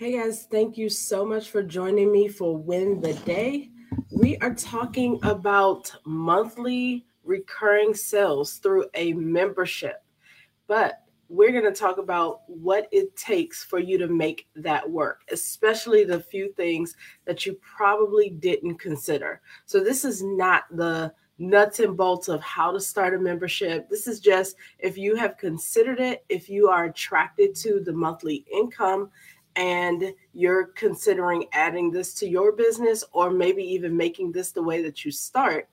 Hey guys, thank you so much for joining me for Win the Day. We are talking about monthly recurring sales through a membership, but we're going to talk about what it takes for you to make that work, especially the few things that you probably didn't consider. So, this is not the nuts and bolts of how to start a membership. This is just if you have considered it, if you are attracted to the monthly income and you're considering adding this to your business or maybe even making this the way that you start,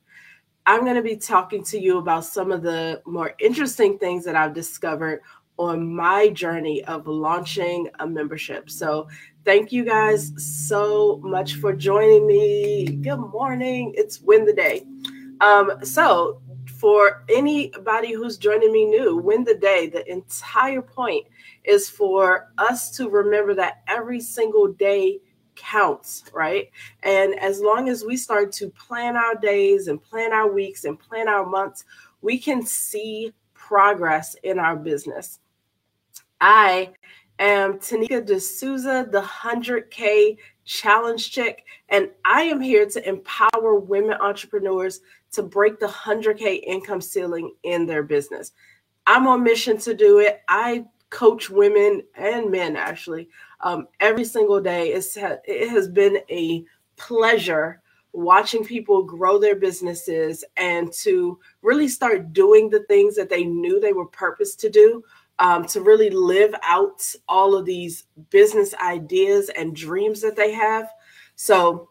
I'm going to be talking to you about some of the more interesting things that I've discovered on my journey of launching a membership. So, thank you guys so much for joining me. Good morning. It's Win the Day. Um, so, for anybody who's joining me new, Win the Day, the entire point is for us to remember that every single day counts, right? And as long as we start to plan our days and plan our weeks and plan our months, we can see progress in our business. I am Tanika D'Souza, the 100K Challenge Chick, and I am here to empower women entrepreneurs to break the 100K income ceiling in their business. I'm on mission to do it. I coach women and men actually um, every single day. It's, it has been a pleasure watching people grow their businesses and to really start doing the things that they knew they were purposed to do um, to really live out all of these business ideas and dreams that they have. So,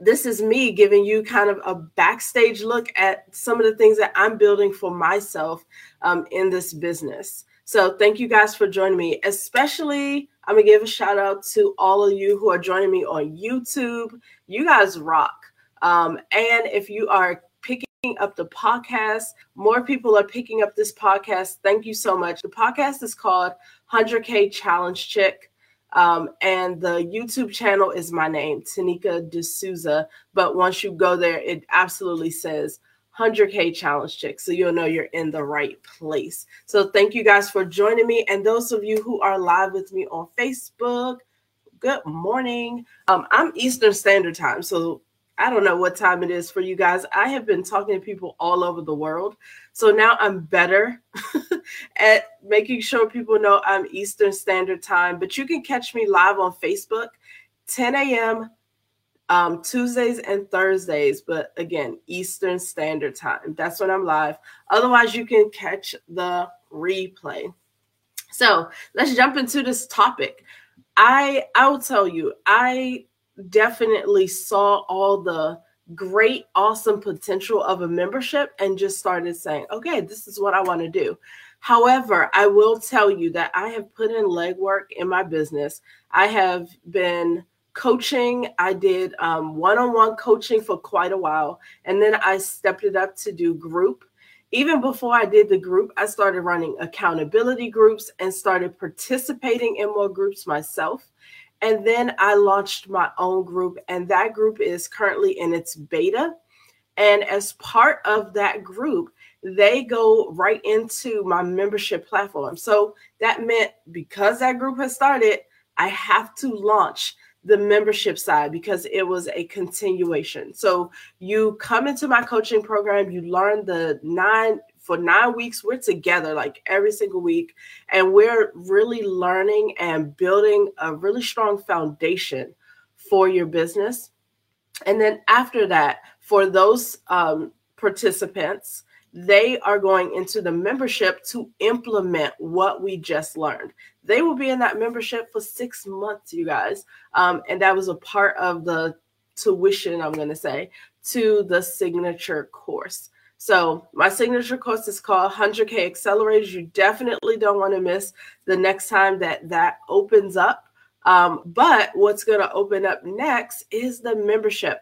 this is me giving you kind of a backstage look at some of the things that I'm building for myself um, in this business. So, thank you guys for joining me, especially. I'm gonna give a shout out to all of you who are joining me on YouTube. You guys rock. Um, and if you are picking up the podcast. More people are picking up this podcast. Thank you so much. The podcast is called 100K Challenge Chick. Um, and the YouTube channel is my name, Tanika D'Souza. But once you go there, it absolutely says 100K Challenge Chick. So you'll know you're in the right place. So thank you guys for joining me. And those of you who are live with me on Facebook, good morning. Um, I'm Eastern Standard Time. So I don't know what time it is for you guys. I have been talking to people all over the world. So now I'm better at making sure people know I'm Eastern Standard Time. But you can catch me live on Facebook, 10 a.m. Um, Tuesdays and Thursdays. But again, Eastern Standard Time. That's when I'm live. Otherwise, you can catch the replay. So let's jump into this topic. I I will tell you, I definitely saw all the great, awesome potential of a membership and just started saying, okay, this is what I want to do. However, I will tell you that I have put in legwork in my business. I have been coaching. I did one on one coaching for quite a while. And then I stepped it up to do group. Even before I did the group, I started running accountability groups and started participating in more groups myself. And then I launched my own group, and that group is currently in its beta. And as part of that group, they go right into my membership platform. So that meant because that group has started, I have to launch the membership side because it was a continuation. So you come into my coaching program, you learn the nine for nine weeks, we're together like every single week, and we're really learning and building a really strong foundation for your business. And then after that, for those um, participants, they are going into the membership to implement what we just learned. They will be in that membership for six months, you guys. Um, and that was a part of the tuition, I'm going to say, to the signature course. So my signature course is called 100K Accelerators. You definitely don't want to miss the next time that that opens up. Um, but what's going to open up next is the membership.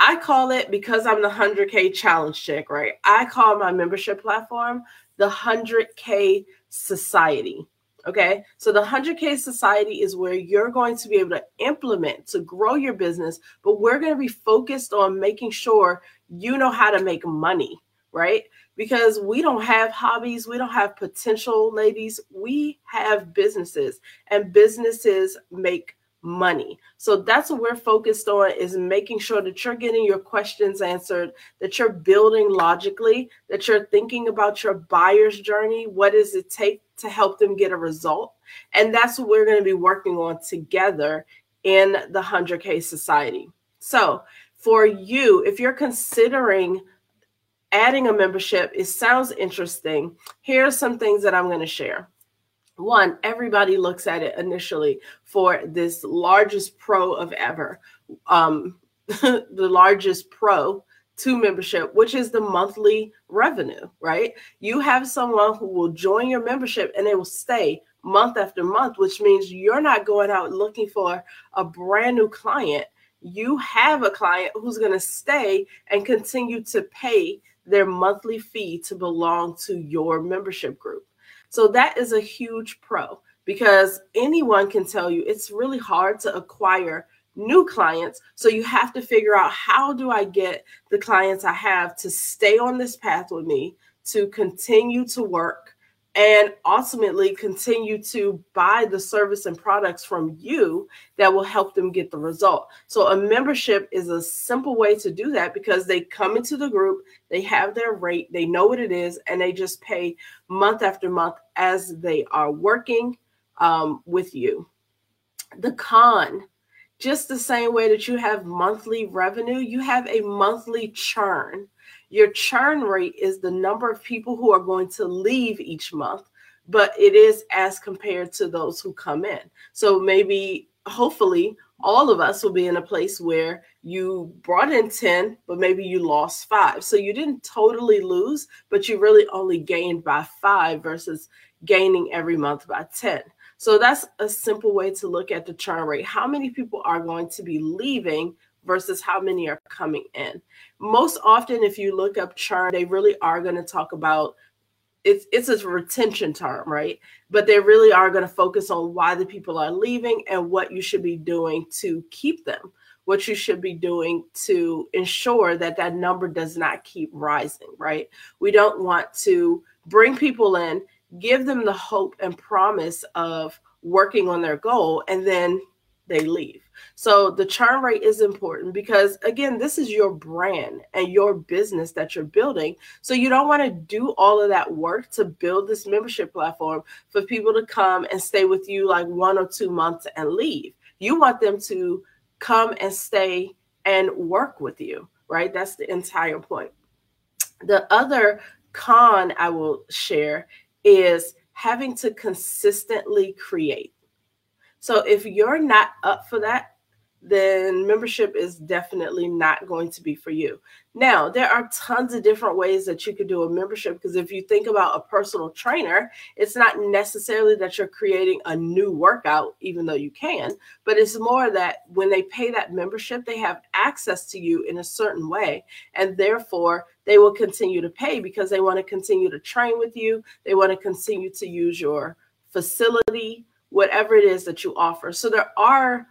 I call it because I'm the 100K challenge chick, right? I call my membership platform the 100K Society. Okay. So the 100K Society is where you're going to be able to implement to grow your business, but we're going to be focused on making sure you know how to make money right? because we don't have hobbies, we don't have potential, ladies. We have businesses, and businesses make money. So that's what we're focused on is making sure that you're getting your questions answered, that you're building logically, that you're thinking about your buyer's journey, what does it take to help them get a result? And that's what we're going to be working on together in the 100K Society. So, for you, if you're considering adding a membership, it sounds interesting. Here are some things that I'm going to share. One, everybody looks at it initially for this largest pro of ever, um, the largest pro to membership, which is the monthly revenue, right? You have someone who will join your membership and they will stay month after month, which means you're not going out looking for a brand new client you have a client who's going to stay and continue to pay their monthly fee to belong to your membership group. So that is a huge pro because anyone can tell you it's really hard to acquire new clients. So you have to figure out how do I get the clients I have to stay on this path with me, to continue to work and ultimately continue to buy the service and products from you that will help them get the result. So, a membership is a simple way to do that because they come into the group, they have their rate, they know what it is, and they just pay month after month as they are working um, with you. The con, just the same way that you have monthly revenue, you have a monthly churn. Your churn rate is the number of people who are going to leave each month, but it is as compared to those who come in. So maybe, hopefully, all of us will be in a place where you brought in 10, but maybe you lost five. So you didn't totally lose, but you really only gained by five versus gaining every month by 10. So that's a simple way to look at the churn rate. How many people are going to be leaving versus how many are coming in. Most often, if you look up churn, they really are going to talk about it's it's a retention term, right? But they really are going to focus on why the people are leaving and what you should be doing to keep them. What you should be doing to ensure that that number does not keep rising, right? We don't want to bring people in, give them the hope and promise of working on their goal, and then they leave. So the churn rate is important because again, this is your brand and your business that you're building. So you don't want to do all of that work to build this membership platform for people to come and stay with you like one or two months and leave. You want them to come and stay and work with you, right? That's the entire point. The other con I will share is having to consistently create. So if you're not up for that, then membership is definitely not going to be for you. Now, there are tons of different ways that you could do a membership because if you think about a personal trainer, it's not necessarily that you're creating a new workout, even though you can, but it's more that when they pay that membership, they have access to you in a certain way. And therefore, they will continue to pay because they want to continue to train with you, they want to continue to use your facility whatever it is that you offer. So there are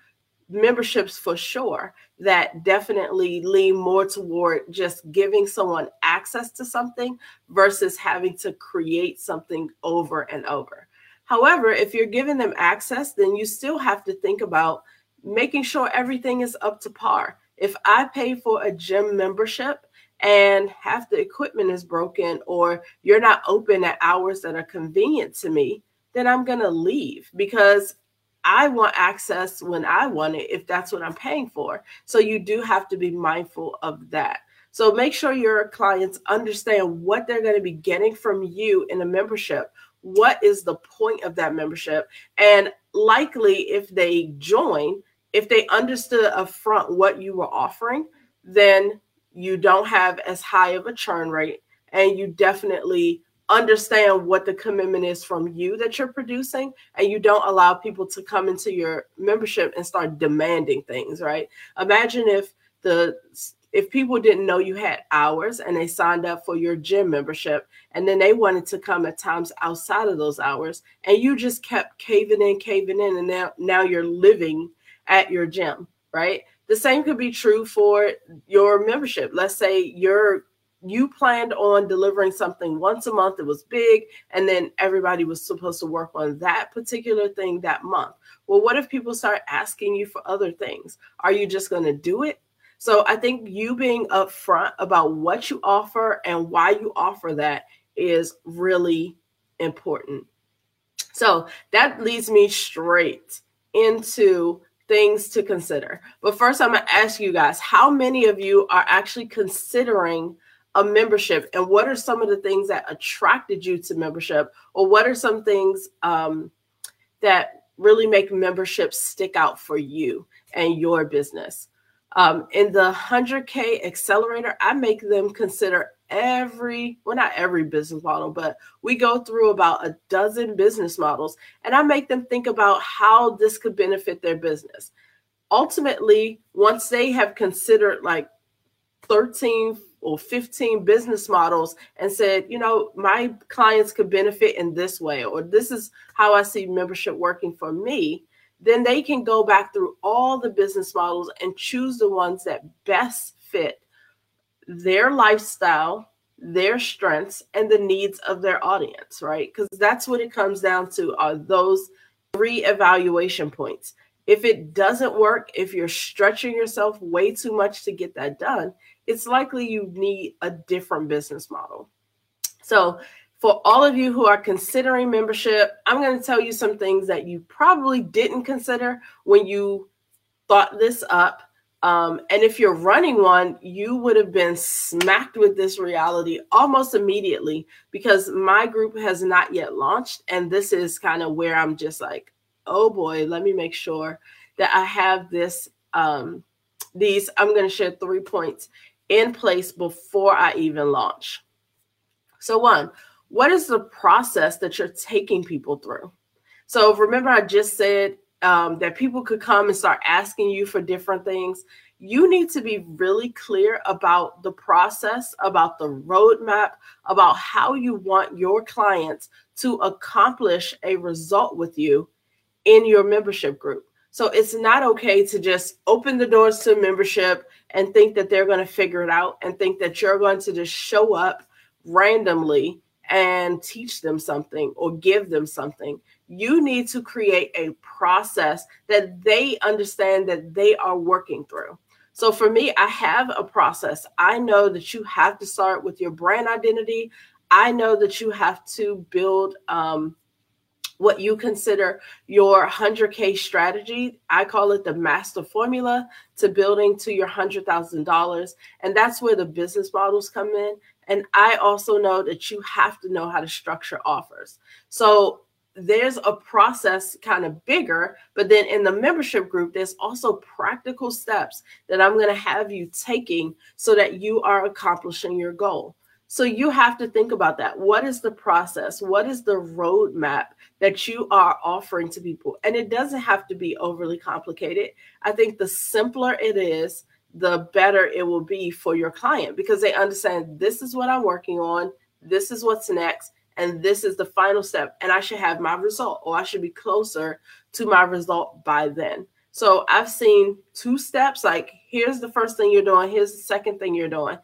memberships for sure that definitely lean more toward just giving someone access to something versus having to create something over and over. However, if you're giving them access, then you still have to think about making sure everything is up to par. If I pay for a gym membership and half the equipment is broken or you're not open at hours that are convenient to me, then I'm going to leave because I want access when I want it if that's what I'm paying for. So you do have to be mindful of that. So make sure your clients understand what they're going to be getting from you in a membership. What is the point of that membership? And likely, if they join, if they understood upfront what you were offering, then you don't have as high of a churn rate and you definitely understand what the commitment is from you that you're producing and you don't allow people to come into your membership and start demanding things right? Imagine if the if people didn't know you had hours and they signed up for your gym membership and then they wanted to come at times outside of those hours and you just kept caving in caving in and now now you're living at your gym right? The same could be true for your membership. Let's say you're you planned on delivering something once a month, it was big, and then everybody was supposed to work on that particular thing that month. Well, what if people start asking you for other things? Are you just going to do it? So I think you being upfront about what you offer and why you offer that is really important. So that leads me straight into things to consider. But first, I'm going to ask you guys how many of you are actually considering a membership? And what are some of the things that attracted you to membership? Or what are some things um, that really make membership stick out for you and your business? Um, in the 100k accelerator i make them consider every well not every business model but we go through about a dozen business models and i make them think about how this could benefit their business. Ultimately once they have considered like 13 or 15 business models and said, you know, my clients could benefit in this way, or this is how I see membership working for me, then they can go back through all the business models and choose the ones that best fit their lifestyle, their strengths, and the needs of their audience, right? Because that's what it comes down to are those three evaluation points. If it doesn't work, if you're stretching yourself way too much to get that done, it's likely you need a different business model. So, for all of you who are considering membership, I'm going to tell you some things that you probably didn't consider when you thought this up. Um, and if you're running one, you would have been smacked with this reality almost immediately because my group has not yet launched. And this is kind of where I'm just like, oh boy, let me make sure that I have this. Um, these, I'm going to share three points in place before I even launch. So, one, what is the process that you're taking people through? So, remember, I just said um, that people could come and start asking you for different things. You need to be really clear about the process, about the roadmap, about how you want your clients to accomplish a result with you in your membership group. So it's not okay to just open the doors to membership and think that they're going to figure it out and think that you're going to just show up randomly and teach them something or give them something. You need to create a process that they understand that they are working through. So for me, I have a process. I know that you have to start with your brand identity. I know that you have to build um, what you consider your 100K strategy. I call it the master formula to building to your $100,000. And that's where the business models come in. And I also know that you have to know how to structure offers. So there's a process kind of bigger, but then in the membership group, there's also practical steps that I'm going to have you taking so that you are accomplishing your goal. So you have to think about that. What is the process? What is the roadmap that you are offering to people. And it doesn't have to be overly complicated. I think the simpler it is, the better it will be for your client because they understand this is what I'm working on, this is what's next, and this is the final step. And I should have my result, or I should be closer to my result by then. So I've seen two steps like here's the first thing you're doing, here's the second thing you're doing.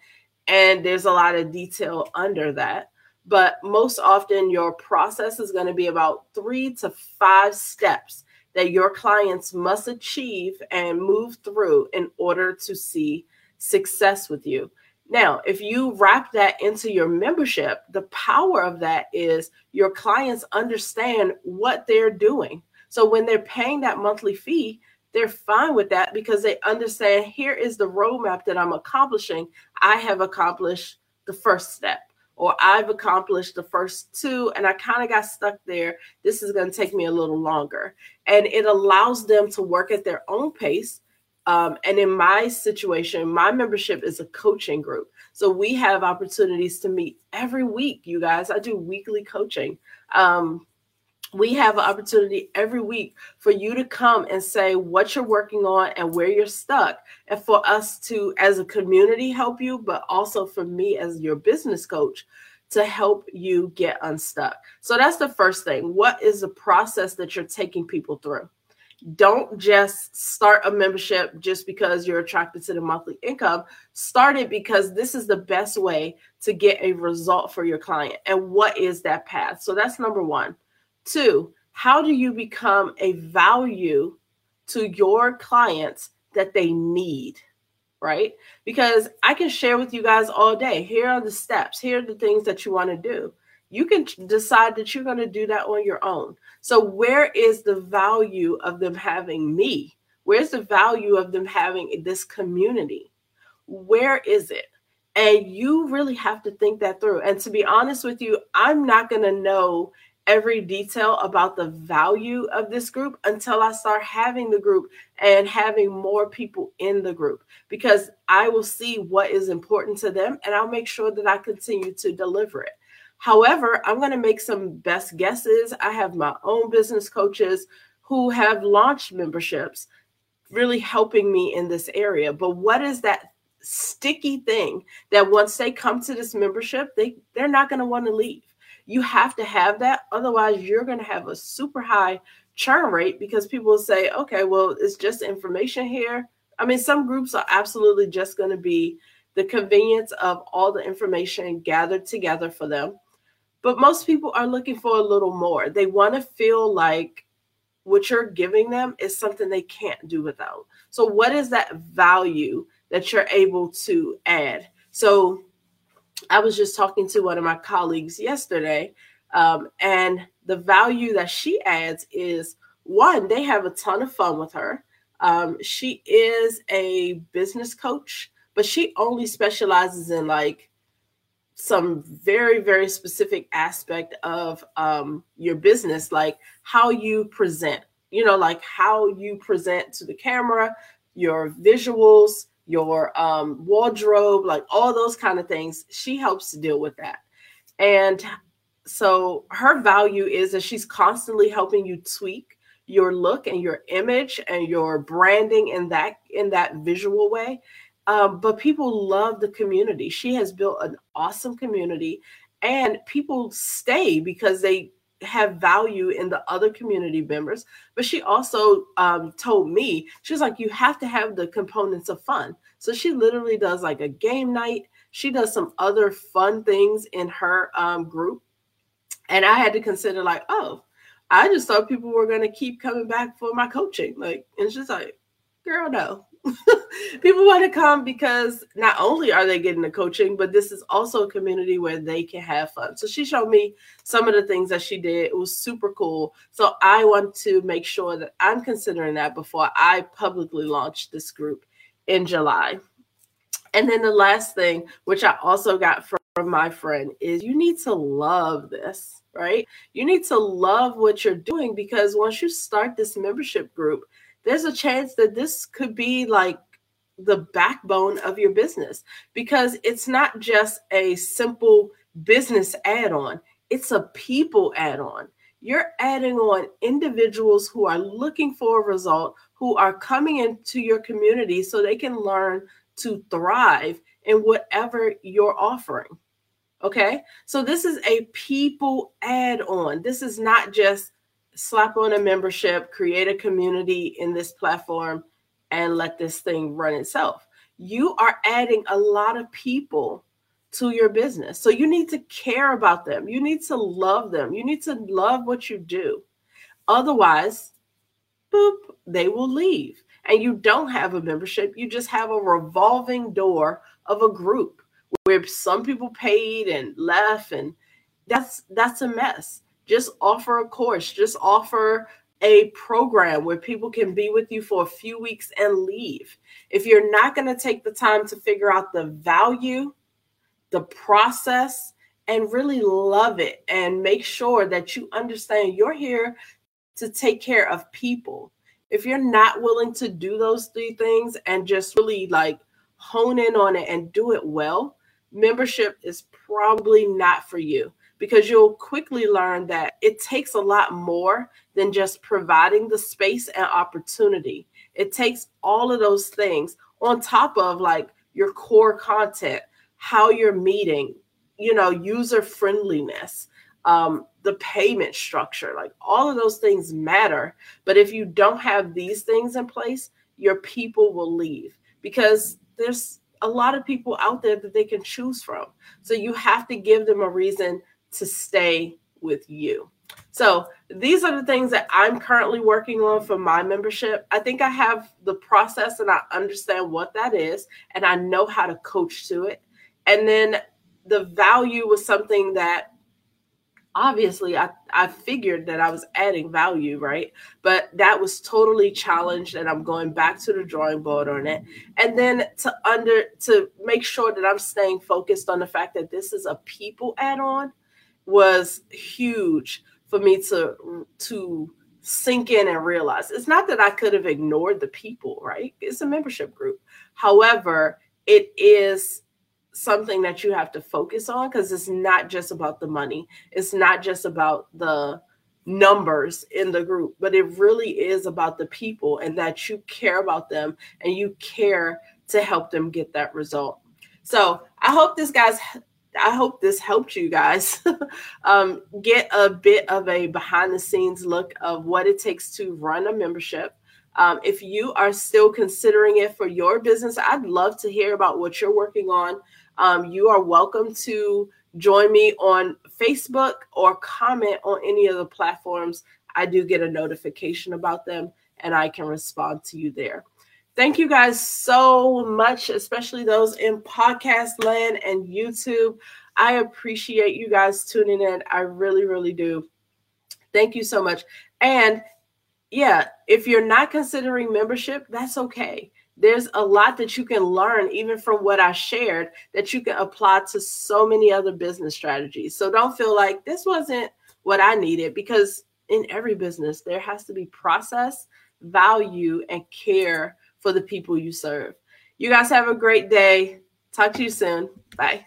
And there's a lot of detail under that but most often your process is going to be about three to five steps that your clients must achieve and move through in order to see success with you. Now, if you wrap that into your membership, the power of that is your clients understand what they're doing. So when they're paying that monthly fee, they're fine with that because they understand here is the roadmap that I'm accomplishing. I have accomplished the first step or I've accomplished the first two and I kind of got stuck there. This is going to take me a little longer. And it allows them to work at their own pace. Um, and in my situation, my membership is a coaching group. So we have opportunities to meet every week, you guys. I do weekly coaching. Um, we have an opportunity every week for you to come and say what you're working on and where you're stuck and for us to as a community help you but also for me as your business coach to help you get unstuck so that's the first thing what is the process that you're taking people through Don't just start a membership just because you're attracted to the monthly income. Start it because this is the best way to get a result for your client. And what is that path? So that's number one. Two, how do you become a value to your clients that they need? Right? Because I can share with you guys all day. Here are the steps, here are the things that you want to do you can decide that you're going to do that on your own. So, where is the value of them having me? Where's the value of them having this community? Where is it? And you really have to think that through. And to be honest with you, I'm not going to know every detail about the value of this group until I start having the group and having more people in the group because I will see what is important to them and I'll make sure that I continue to deliver it. However, I'm going to make some best guesses. I have my own business coaches who have launched memberships, really helping me in this area. But what is that sticky thing that once they come to this membership, they, they're not going to want to leave? You have to have that. Otherwise, you're going to have a super high churn rate because people say, okay, well, it's just information here. I mean, some groups are absolutely just going to be the convenience of all the information gathered together for them but most people are looking for a little more. They want to feel like what you're giving them is something they can't do without. So, what is that value that you're able to add? So, I was just talking to one of my colleagues yesterday, um, and the value that she adds is one, they have a ton of fun with her. Um, she is a business coach, but she only specializes in like some very very specific aspect of um, your business like how you present you know like how you present to the camera your visuals your um, wardrobe like all those kind of things she helps to deal with that and so her value is that she's constantly helping you tweak your look and your image and your branding in that in that visual way um, but people love the community. She has built an awesome community, and people stay because they have value in the other community members. But she also um, told me, she was like, you have to have the components of fun. So she literally does like a game night. She does some other fun things in her um, group. And I had to consider, like, oh, I just thought people were going to keep coming back for my coaching. Like, and she's like, girl, no. people want to come because not only are they getting the coaching, but this is also a community where they can have fun. So she showed me some of the things that she did. It was super cool. So I want to make sure that I'm considering that before I publicly launch this group in July. And then the last thing, which I also got from my friend, is you need to love this, right? You need to love what you're doing because once you start this membership group, there's a chance that this could be like the backbone of your business because it's not just a simple business add on, it's a people add on. You're adding on individuals who are looking for a result, who are coming into your community so they can learn to thrive in whatever you're offering. Okay. So this is a people add on. This is not just slap on a membership, create a community in this platform, and let this thing run itself. You are adding a lot of people to your business. So you need to care about them. You need to love them. You need to love what you do. Otherwise, boop, they will leave. And you don't have a membership. You just have a revolving door of a group where some people paid and left and that's that's a mess just offer a course, just offer a program where people can be with you for a few weeks and leave. If you're not going to take the time to figure out the value, the process, and really love it and make sure that you understand you're here to take care of people. If you're not willing to do those three things and just really like hone in on it and do it well, membership is probably not for you because you'll quickly learn that it takes a lot more than just providing the space and opportunity. It takes all of those things on top of like your core content, how you're meeting, you know, user friendliness, um, the payment structure. Like all of those things matter. But if you don't have these things in place, your people will leave because there's a lot of people out there that they can choose from. So you have to give them a reason to stay with you. So these are the things that I'm currently working on for my membership. I think I have the process and I understand what that is and I know how to coach to it. And then the value was something that obviously I, I figured that I was adding value, right? But that was totally challenged and I'm going back to the drawing board on it. And then to under to make sure that I'm staying focused on the fact that this is a people add-on was huge for me to to sink in and realize. It's not that I could have ignored the people, right? It's a membership group. However, it is something that you have to focus on because it's not just about the money. It's not just about the numbers in the group, but it really is about the people and that you care about them and you care to help them get that result. So I hope this guys I hope this helped you guys um, get a bit of a behind the scenes look of what it takes to run a membership. Um, if you are still considering it for your business, I'd love to hear about what you're working on. Um, you are welcome to join me on Facebook or comment on any of the platforms. I do get a notification about them and I can respond to you there. Thank you guys so much, especially those in podcast land and YouTube. I appreciate you guys tuning in. I really, really do. Thank you so much. And yeah, if you're not considering membership, that's okay there's a lot that you can learn even from what I shared that you can apply to so many other business strategies. So don't feel like this wasn't what I needed because in every business there has to be process, value and care for the people you serve. You guys have a great day. Talk to you soon. Bye.